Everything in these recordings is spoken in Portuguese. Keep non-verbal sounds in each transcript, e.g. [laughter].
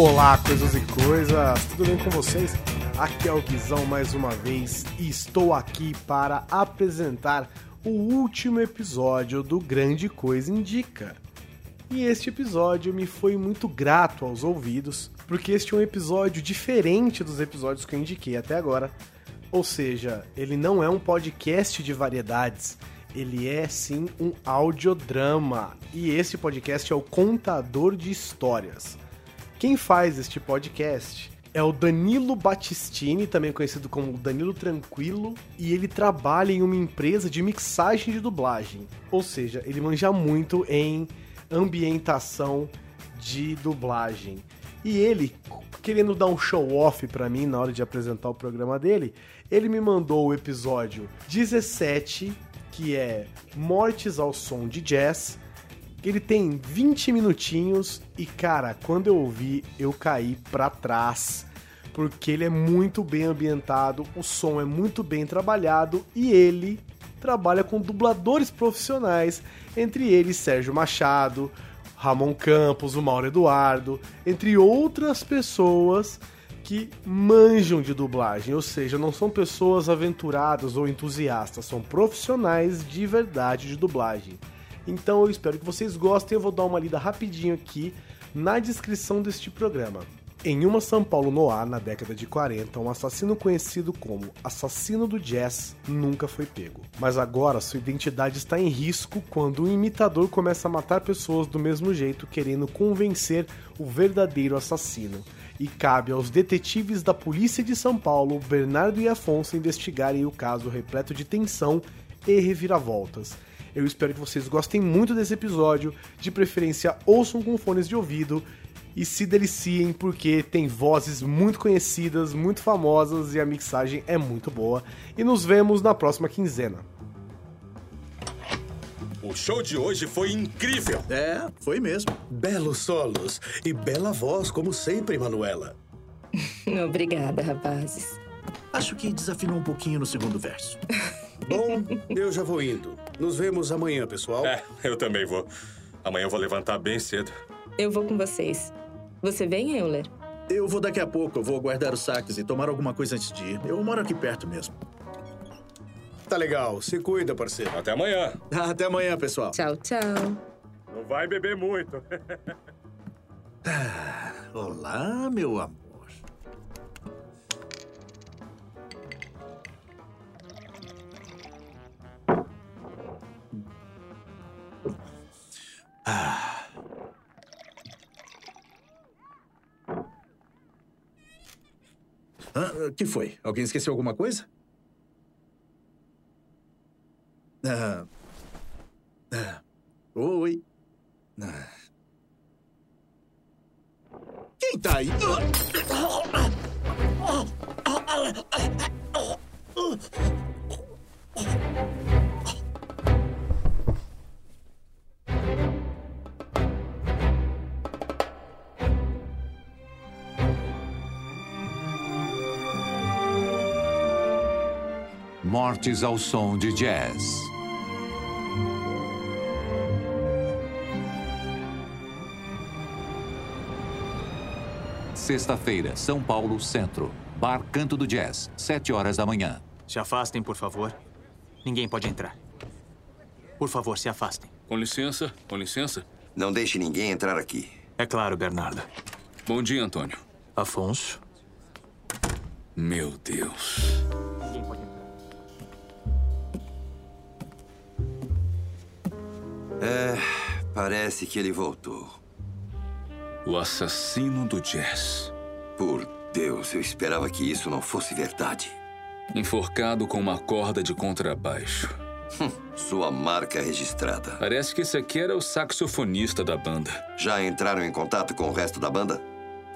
Olá, coisas e coisas, tudo bem com vocês? Aqui é o Guizão mais uma vez e estou aqui para apresentar o último episódio do Grande Coisa Indica. E este episódio me foi muito grato aos ouvidos, porque este é um episódio diferente dos episódios que eu indiquei até agora. Ou seja, ele não é um podcast de variedades, ele é sim um audiodrama. E esse podcast é o Contador de Histórias. Quem faz este podcast é o Danilo Battistini, também conhecido como Danilo Tranquilo, e ele trabalha em uma empresa de mixagem de dublagem. Ou seja, ele manja muito em ambientação de dublagem. E ele, querendo dar um show off para mim na hora de apresentar o programa dele, ele me mandou o episódio 17, que é Mortes ao Som de Jazz. Ele tem 20 minutinhos e, cara, quando eu ouvi, eu caí pra trás. Porque ele é muito bem ambientado, o som é muito bem trabalhado e ele trabalha com dubladores profissionais, entre eles Sérgio Machado, Ramon Campos, o Mauro Eduardo, entre outras pessoas que manjam de dublagem, ou seja, não são pessoas aventuradas ou entusiastas, são profissionais de verdade de dublagem. Então eu espero que vocês gostem, eu vou dar uma lida rapidinho aqui na descrição deste programa. Em uma São Paulo no ar, na década de 40, um assassino conhecido como Assassino do Jazz nunca foi pego. Mas agora sua identidade está em risco quando um imitador começa a matar pessoas do mesmo jeito, querendo convencer o verdadeiro assassino. E cabe aos detetives da Polícia de São Paulo, Bernardo e Afonso, investigarem o caso repleto de tensão e reviravoltas. Eu espero que vocês gostem muito desse episódio, de preferência ouçam com fones de ouvido e se deliciem porque tem vozes muito conhecidas, muito famosas e a mixagem é muito boa. E nos vemos na próxima quinzena. O show de hoje foi incrível. É, foi mesmo. Belos solos e bela voz, como sempre, Manuela. [laughs] Obrigada, rapazes. Acho que desafinou um pouquinho no segundo verso. [laughs] Bom, eu já vou indo. Nos vemos amanhã, pessoal. É, eu também vou. Amanhã eu vou levantar bem cedo. Eu vou com vocês. Você vem, Euler? Eu vou daqui a pouco. Eu vou guardar os saques e tomar alguma coisa antes de ir. Eu moro aqui perto mesmo. Tá legal. Se cuida, parceiro. Até amanhã. [laughs] Até amanhã, pessoal. Tchau, tchau. Não vai beber muito. Olá, meu amor. Que foi? Alguém esqueceu alguma coisa? Mortes ao som de jazz. Sexta-feira, São Paulo, Centro. Bar Canto do Jazz, sete horas da manhã. Se afastem, por favor. Ninguém pode entrar. Por favor, se afastem. Com licença, com licença. Não deixe ninguém entrar aqui. É claro, Bernardo. Bom dia, Antônio. Afonso. Meu Deus. Parece que ele voltou. O assassino do jazz. Por Deus, eu esperava que isso não fosse verdade. Enforcado com uma corda de contrabaixo. Sua marca registrada. Parece que esse aqui era o saxofonista da banda. Já entraram em contato com o resto da banda?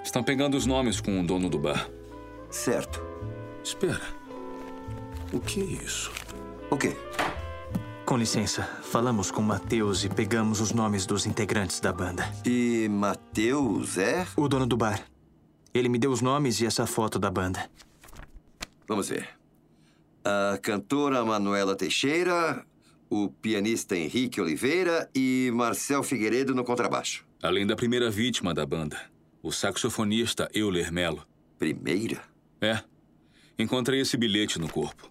Estão pegando os nomes com o dono do bar. Certo. Espera. O que é isso? O quê? Com licença, falamos com Matheus e pegamos os nomes dos integrantes da banda. E Matheus é? O dono do bar. Ele me deu os nomes e essa foto da banda. Vamos ver. A cantora Manuela Teixeira, o pianista Henrique Oliveira e Marcel Figueiredo no contrabaixo. Além da primeira vítima da banda. O saxofonista Euler Melo. Primeira? É. Encontrei esse bilhete no corpo.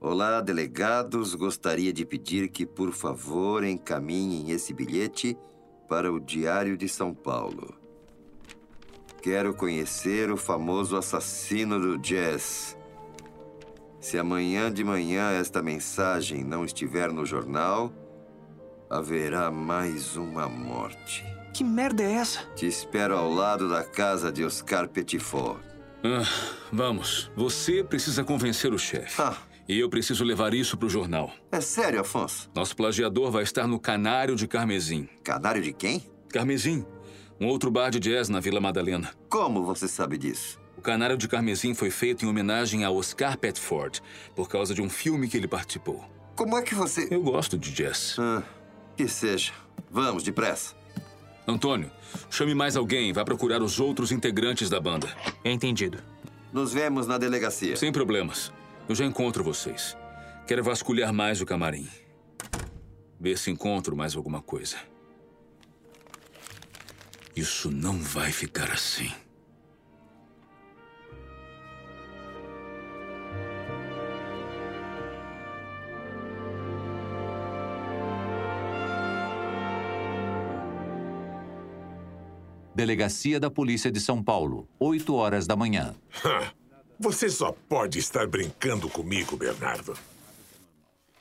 Olá, delegados. Gostaria de pedir que, por favor, encaminhem esse bilhete para o Diário de São Paulo. Quero conhecer o famoso assassino do jazz. Se amanhã de manhã esta mensagem não estiver no jornal, haverá mais uma morte. Que merda é essa? Te espero ao lado da casa de Oscar Petitfort. Ah, vamos. Você precisa convencer o chefe. Ah, E eu preciso levar isso pro jornal. é sério, Afonso? Nosso plagiador vai estar no Canário de Carmesim. Canário de quem? Carmesim, um outro bar de jazz na Vila Madalena. Como você sabe disso? O Canário de Carmesim foi feito em homenagem a Oscar Petford, por causa de um filme que ele participou. Como é que você. Eu gosto de jazz. Ah, que seja. Vamos, depressa. Antônio, chame mais alguém, vá procurar os outros integrantes da banda. Entendido. Nos vemos na delegacia. Sem problemas. Eu já encontro vocês. Quero vasculhar mais o camarim. Ver se encontro mais alguma coisa. Isso não vai ficar assim. Delegacia da Polícia de São Paulo, 8 horas da manhã. Você só pode estar brincando comigo, Bernardo.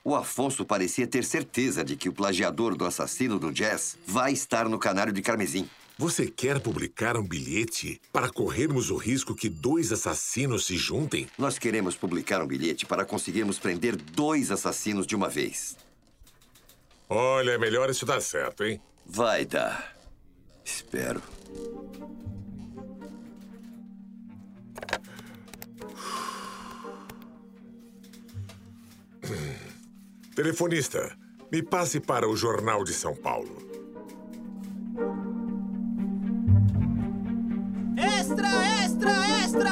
O Afonso parecia ter certeza de que o plagiador do assassino do jazz vai estar no canário de Carmesim. Você quer publicar um bilhete para corrermos o risco que dois assassinos se juntem? Nós queremos publicar um bilhete para conseguirmos prender dois assassinos de uma vez. Olha, é melhor isso dar certo, hein? Vai dar. Espero. Telefonista, me passe para o Jornal de São Paulo. Extra, extra, extra!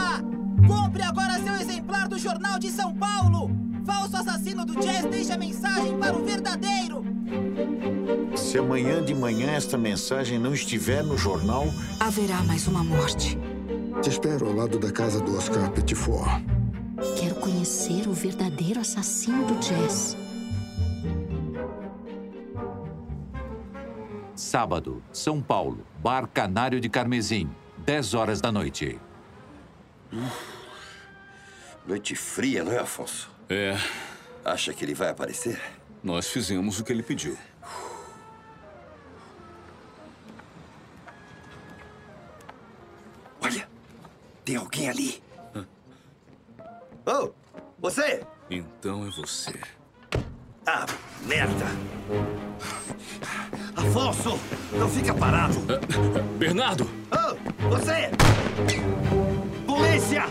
Compre agora seu exemplar do Jornal de São Paulo! Falso assassino do jazz deixa mensagem para o verdadeiro! Se amanhã de manhã esta mensagem não estiver no jornal, Haverá mais uma morte. Te espero ao lado da casa do Oscar Petitfort. Quero conhecer o verdadeiro assassino do jazz. Sábado, São Paulo, Bar Canário de Carmesim, 10 horas da noite. Noite fria, não é, Afonso? É. Acha que ele vai aparecer? Nós fizemos o que ele pediu. Olha, tem alguém ali. Oh, você! Então é você. Ah, merda! Afonso, não fica parado! Bernardo! Oh, você! Polícia!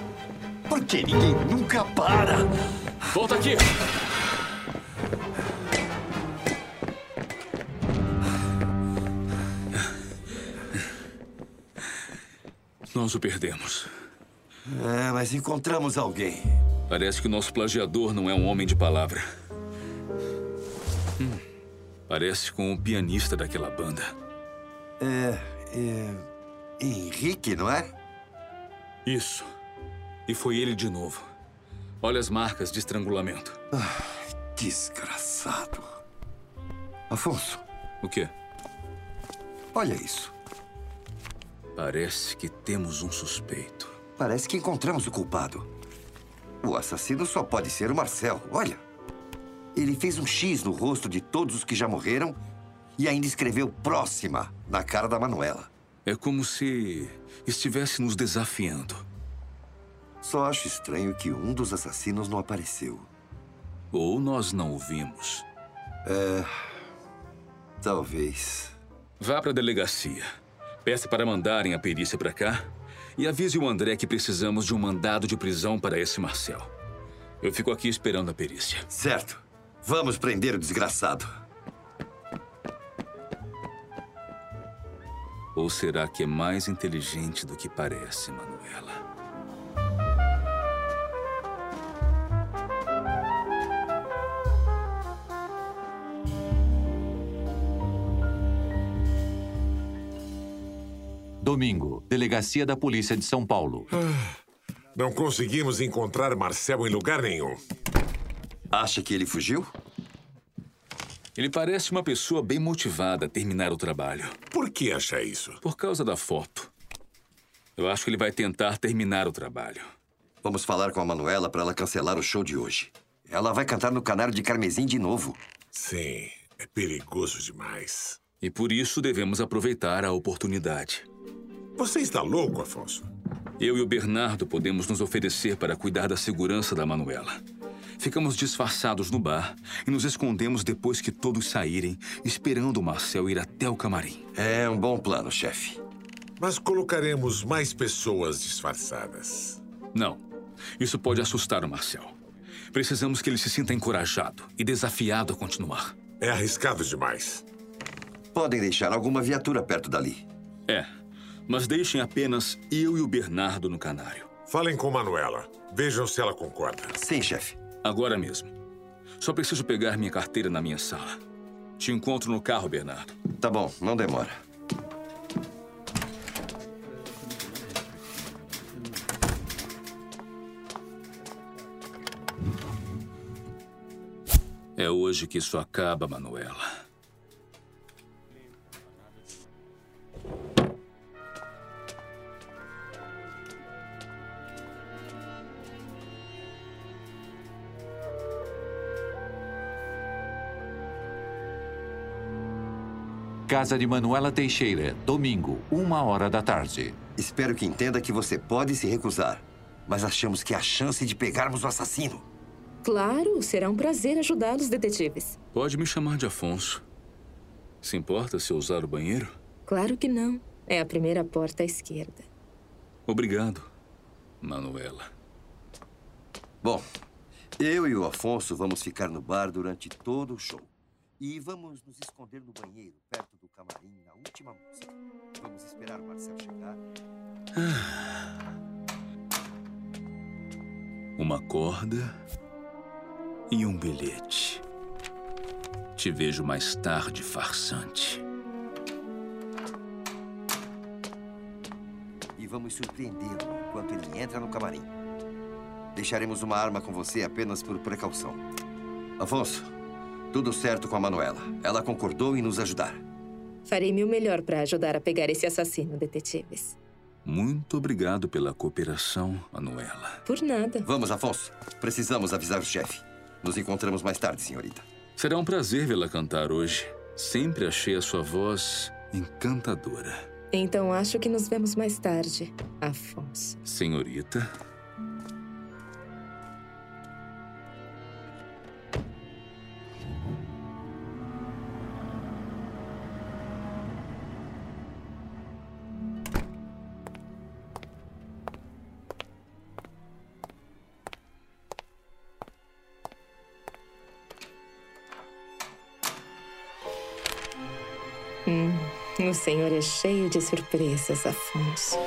Por que ninguém nunca para? Volta aqui! Nós o perdemos. É, mas encontramos alguém. Parece que o nosso plagiador não é um homem de palavra. Parece com o pianista daquela banda. É, é. Henrique, não é? Isso. E foi ele de novo. Olha as marcas de estrangulamento. Ah, desgraçado. Afonso. O quê? Olha isso. Parece que temos um suspeito. Parece que encontramos o culpado. O assassino só pode ser o Marcel. Olha. Ele fez um X no rosto de todos os que já morreram e ainda escreveu próxima na cara da Manuela. É como se estivesse nos desafiando. Só acho estranho que um dos assassinos não apareceu. Ou nós não o vimos. É. Talvez. Vá para a delegacia. Peça para mandarem a perícia para cá e avise o André que precisamos de um mandado de prisão para esse Marcel. Eu fico aqui esperando a perícia. Certo. Vamos prender o desgraçado. Ou será que é mais inteligente do que parece, Manuela? domingo, Delegacia da Polícia de São Paulo. Não conseguimos encontrar Marcel em lugar nenhum. Acha que ele fugiu? Ele parece uma pessoa bem motivada a terminar o trabalho. Por que acha isso? Por causa da foto. Eu acho que ele vai tentar terminar o trabalho. Vamos falar com a Manuela para ela cancelar o show de hoje. Ela vai cantar no Canário de Carmesim de novo. Sim, é perigoso demais. E por isso devemos aproveitar a oportunidade. Você está louco, Afonso? Eu e o Bernardo podemos nos oferecer para cuidar da segurança da Manuela. Ficamos disfarçados no bar e nos escondemos depois que todos saírem, esperando o Marcel ir até o camarim. É um bom plano, chefe. Mas colocaremos mais pessoas disfarçadas. Não. Isso pode assustar o Marcel. Precisamos que ele se sinta encorajado e desafiado a continuar. É arriscado demais. Podem deixar alguma viatura perto dali. É, mas deixem apenas eu e o Bernardo no canário. Falem com Manuela. Vejam se ela concorda. Sim, chefe. Agora mesmo. Só preciso pegar minha carteira na minha sala. Te encontro no carro, Bernardo. Tá bom, não demora. É hoje que isso acaba, Manuela. Casa de Manuela Teixeira, domingo, uma hora da tarde. Espero que entenda que você pode se recusar. Mas achamos que há chance de pegarmos o assassino. Claro, será um prazer ajudá-los, detetives. Pode me chamar de Afonso. Se importa se eu usar o banheiro? Claro que não. É a primeira porta à esquerda. Obrigado, Manuela. Bom, eu e o Afonso vamos ficar no bar durante todo o show. E vamos nos esconder no banheiro, perto do camarim, na última música. Vamos esperar o Marcel chegar. Uma corda e um bilhete. Te vejo mais tarde, farsante. E vamos surpreendê-lo enquanto ele entra no camarim. Deixaremos uma arma com você apenas por precaução. Afonso, tudo certo com a Manuela. Ela concordou em nos ajudar. Farei meu melhor para ajudar a pegar esse assassino, detetives. Muito obrigado pela cooperação, Manuela. Por nada. Vamos, Afonso. Precisamos avisar o chefe. Nos encontramos mais tarde, senhorita. Será um prazer vê-la cantar hoje. Sempre achei a sua voz encantadora. Então acho que nos vemos mais tarde, Afonso. Senhorita. O senhor é cheio de surpresas, Afonso.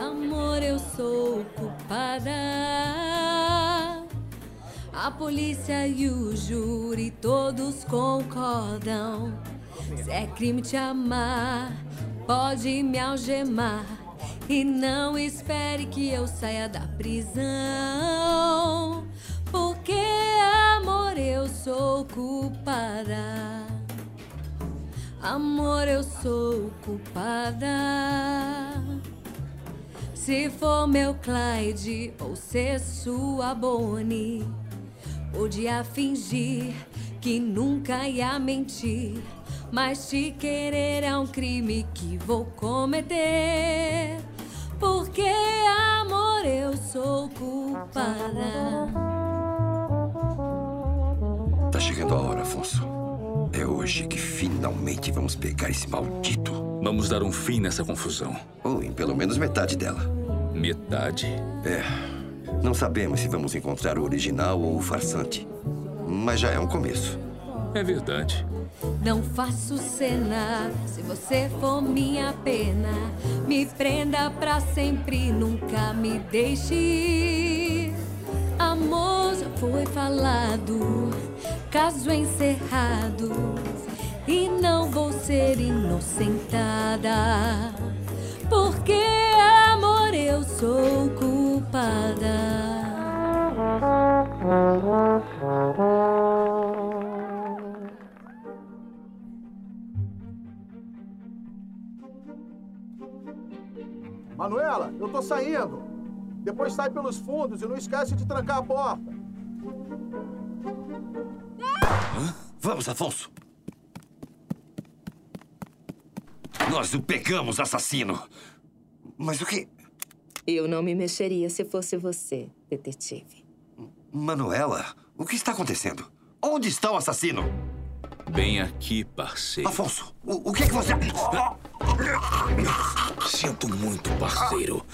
Amor, eu sou culpada. A polícia e o júri todos concordam. Se é crime te amar, pode me algemar. E não espere que eu saia da prisão. Culpada. Amor, eu sou culpada. Se for meu Clyde ou ser sua Bonnie, podia fingir que nunca ia mentir. Mas te querer é um crime que vou cometer. Porque, amor, eu sou culpada. Tá chegando a hora, Afonso. É hoje que finalmente vamos pegar esse maldito. Vamos dar um fim nessa confusão. Ou em pelo menos metade dela. Metade? É. Não sabemos se vamos encontrar o original ou o farsante. Mas já é um começo. É verdade. Não faço cena se você for minha pena. Me prenda pra sempre, nunca me deixe ir. Amor já foi falado, caso encerrado. E não vou ser inocentada. Porque amor eu sou culpada. Manuela, eu tô saindo. Depois sai pelos fundos e não esquece de trancar a porta. Vamos, Afonso. Nós o pegamos, assassino. Mas o que? Eu não me mexeria se fosse você, detetive. Manuela, o que está acontecendo? Onde está o assassino? Bem aqui, parceiro. Afonso, o, o que é que você. Sinto muito, parceiro.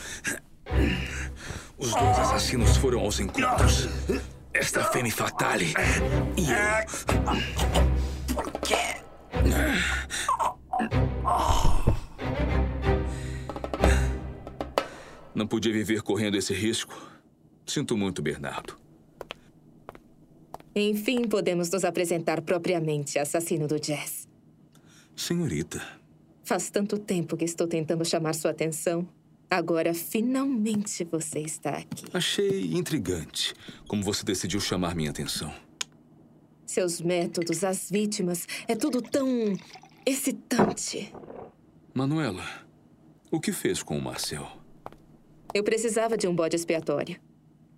Os dois assassinos foram aos encontros. Esta Femme Fatale e eu. Por quê? Não podia viver correndo esse risco. Sinto muito, Bernardo. Enfim, podemos nos apresentar propriamente, assassino do jazz. Senhorita. Faz tanto tempo que estou tentando chamar sua atenção. Agora, finalmente, você está aqui. Achei intrigante como você decidiu chamar minha atenção. Seus métodos, as vítimas, é tudo tão excitante. Manuela, o que fez com o Marcel? Eu precisava de um bode expiatório.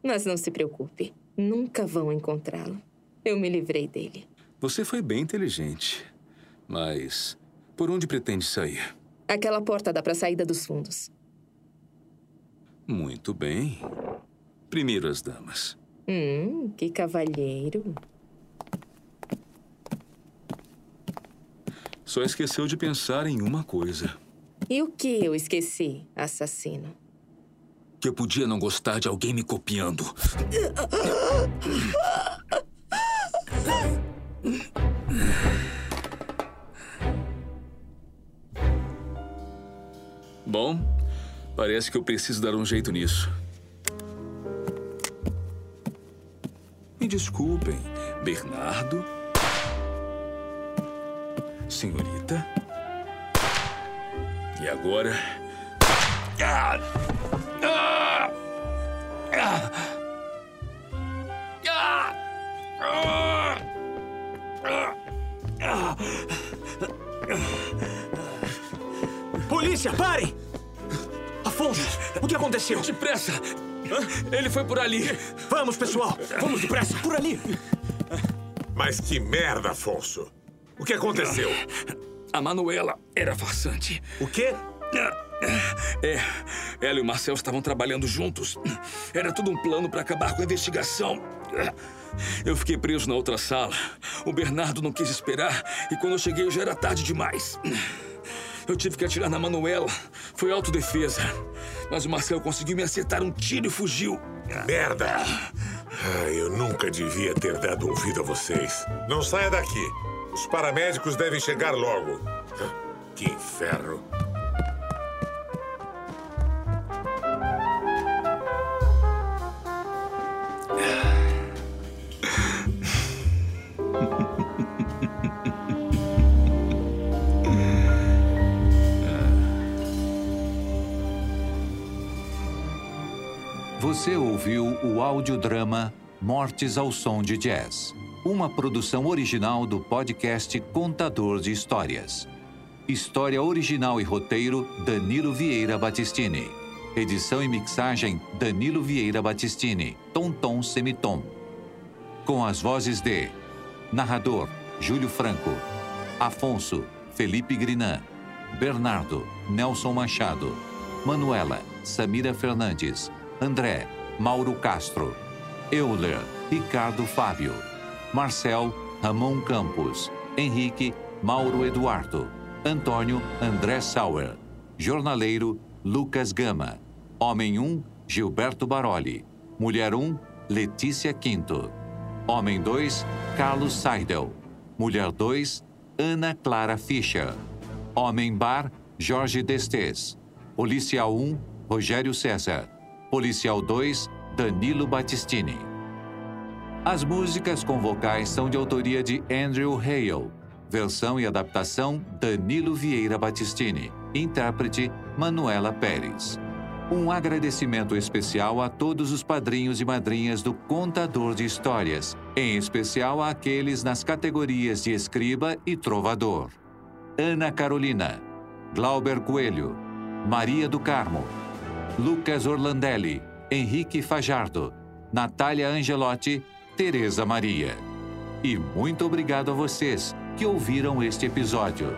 Mas não se preocupe, nunca vão encontrá-lo. Eu me livrei dele. Você foi bem inteligente. Mas por onde pretende sair? Aquela porta dá para a saída dos fundos. Muito bem. Primeiro as damas. Hum, que cavalheiro. Só esqueceu de pensar em uma coisa. E o que eu esqueci, assassino? Que eu podia não gostar de alguém me copiando. Bom, parece que eu preciso dar um jeito nisso. Me desculpem, Bernardo. Senhorita. E agora? Polícia, parem! O que aconteceu? Depressa! Ele foi por ali. Vamos, pessoal! Vamos depressa! Por ali! Mas que merda, Afonso! O que aconteceu? A Manuela era farsante. O quê? É, ela e o Marcel estavam trabalhando juntos. Era tudo um plano para acabar com a investigação. Eu fiquei preso na outra sala. O Bernardo não quis esperar e quando eu cheguei já era tarde demais. Eu tive que atirar na Manuela. Foi autodefesa. Mas o Marcel conseguiu me acertar um tiro e fugiu. Merda! Eu nunca devia ter dado ouvido a vocês. Não saia daqui. Os paramédicos devem chegar logo. Que inferno. O audiodrama Mortes ao Som de Jazz, uma produção original do podcast Contador de Histórias. História original e roteiro Danilo Vieira Battistini. Edição e mixagem Danilo Vieira Battistini, Tom Semitom. Com as vozes de Narrador Júlio Franco, Afonso Felipe Grinan, Bernardo Nelson Machado, Manuela Samira Fernandes, André, Mauro Castro, Euler, Ricardo Fábio, Marcel, Ramon Campos, Henrique, Mauro Eduardo, Antônio, André Sauer, Jornaleiro, Lucas Gama, Homem 1, Gilberto Baroli, Mulher 1, Letícia Quinto, Homem 2, Carlos Seidel, Mulher 2, Ana Clara Fischer, Homem Bar, Jorge Destes, Policial 1, Rogério César, Policial 2, Danilo Battistini. As músicas com vocais são de autoria de Andrew Hale. Versão e adaptação Danilo Vieira Battistini. Intérprete Manuela Pérez. Um agradecimento especial a todos os padrinhos e madrinhas do Contador de Histórias, em especial àqueles nas categorias de escriba e trovador. Ana Carolina, Glauber Coelho, Maria do Carmo, Lucas Orlandelli, Henrique Fajardo, Natália Angelotti, Tereza Maria. E muito obrigado a vocês que ouviram este episódio.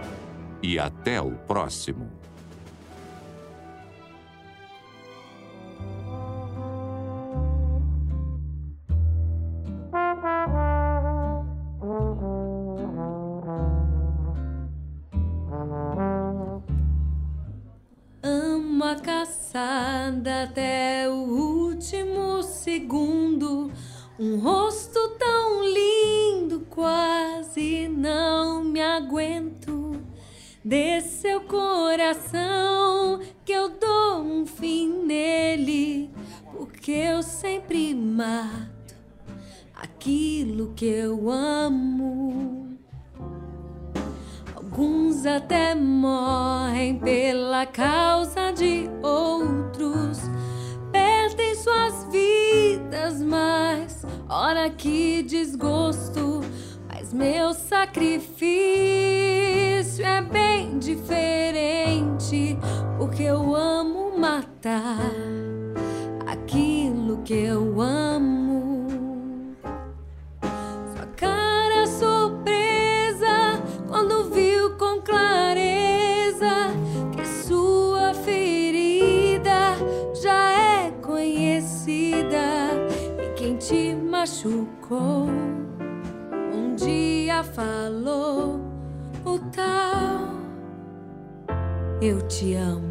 E até o próximo. Pela causa de outros. Perdem suas vidas, mas ora que desgosto. Mas meu sacrifício é bem diferente, porque eu amo matar aquilo que eu amo. Machucou um dia falou o tal eu te amo.